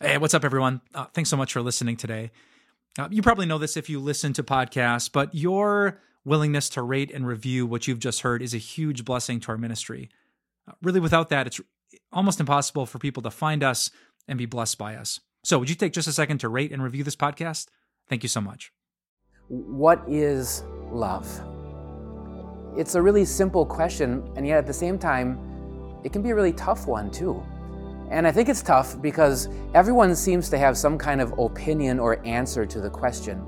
Hey, what's up, everyone? Uh, thanks so much for listening today. Uh, you probably know this if you listen to podcasts, but your willingness to rate and review what you've just heard is a huge blessing to our ministry. Uh, really, without that, it's almost impossible for people to find us and be blessed by us. So, would you take just a second to rate and review this podcast? Thank you so much. What is love? It's a really simple question, and yet at the same time, it can be a really tough one, too. And I think it's tough because everyone seems to have some kind of opinion or answer to the question.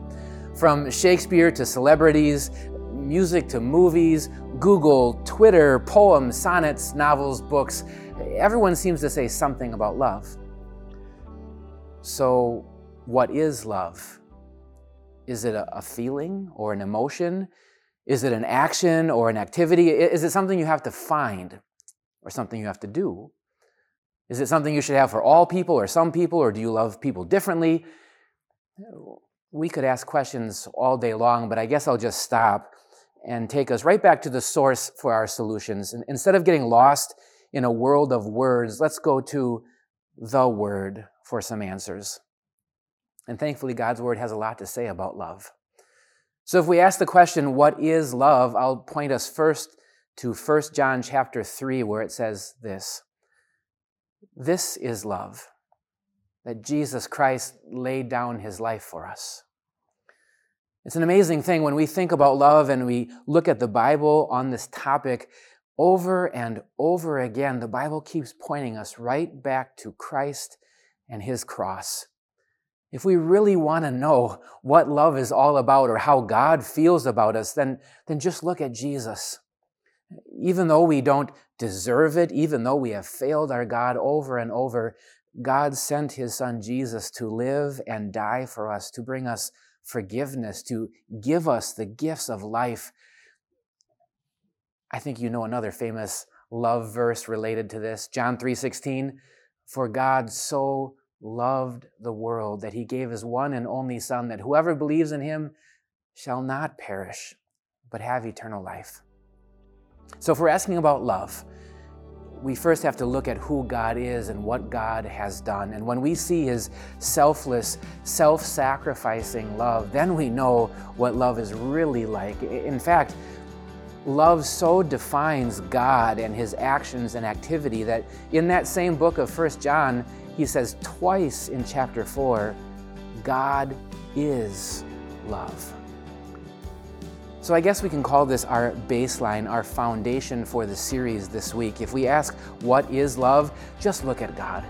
From Shakespeare to celebrities, music to movies, Google, Twitter, poems, sonnets, novels, books, everyone seems to say something about love. So, what is love? Is it a, feeling or an emotion? Is it an action or an activity? Is it something you have to find or something you have to do? Is it something you should have for all people or some people, or do you love people differently? We could ask questions all day long, but I guess I'll just stop and take us right back to the source for our solutions. And instead of getting lost in a world of words, let's go to the Word for some answers. And thankfully, God's Word has a lot to say about love. So if we ask the question, what is love? I'll point us first to 1 John chapter 3, where it says this. This is love, that Jesus Christ laid down his life for us. It's an amazing thing when we think about love and we look at the Bible on this topic over and over again. The Bible keeps pointing us right back to Christ and his cross. If we really want to know what love is all about or how God feels about us, then, then just look at Jesus. Even though we don't deserve it, even though we have failed our God over and over, God sent his son Jesus to live and die for us, to bring us forgiveness, to give us the gifts of life. I think you know another famous love verse related to this, John 3:16, for God so loved the world that he gave his one and only son that whoever believes in him shall not perish but have eternal life. So, if we're asking about love, we first have to look at who God is and what God has done. And when we see His selfless, self sacrificing love, then we know what love is really like. In fact, love so defines God and His actions and activity that in that same book of First John, he says twice in chapter 4, God is love. So I guess we can call this our baseline, our foundation for the series this week. If we ask, what is love? Just look at God.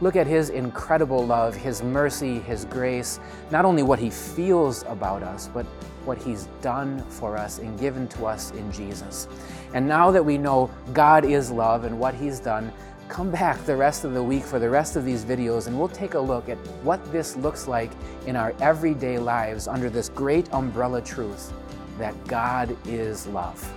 Look at His incredible love, His mercy, His grace, not only what He feels about us, but what He's done for us and given to us in Jesus. And now that we know God is love and what He's done, come back the rest of the week for the rest of these videos and we'll take a look at what this looks like in our everyday lives under this great umbrella truth that God is love.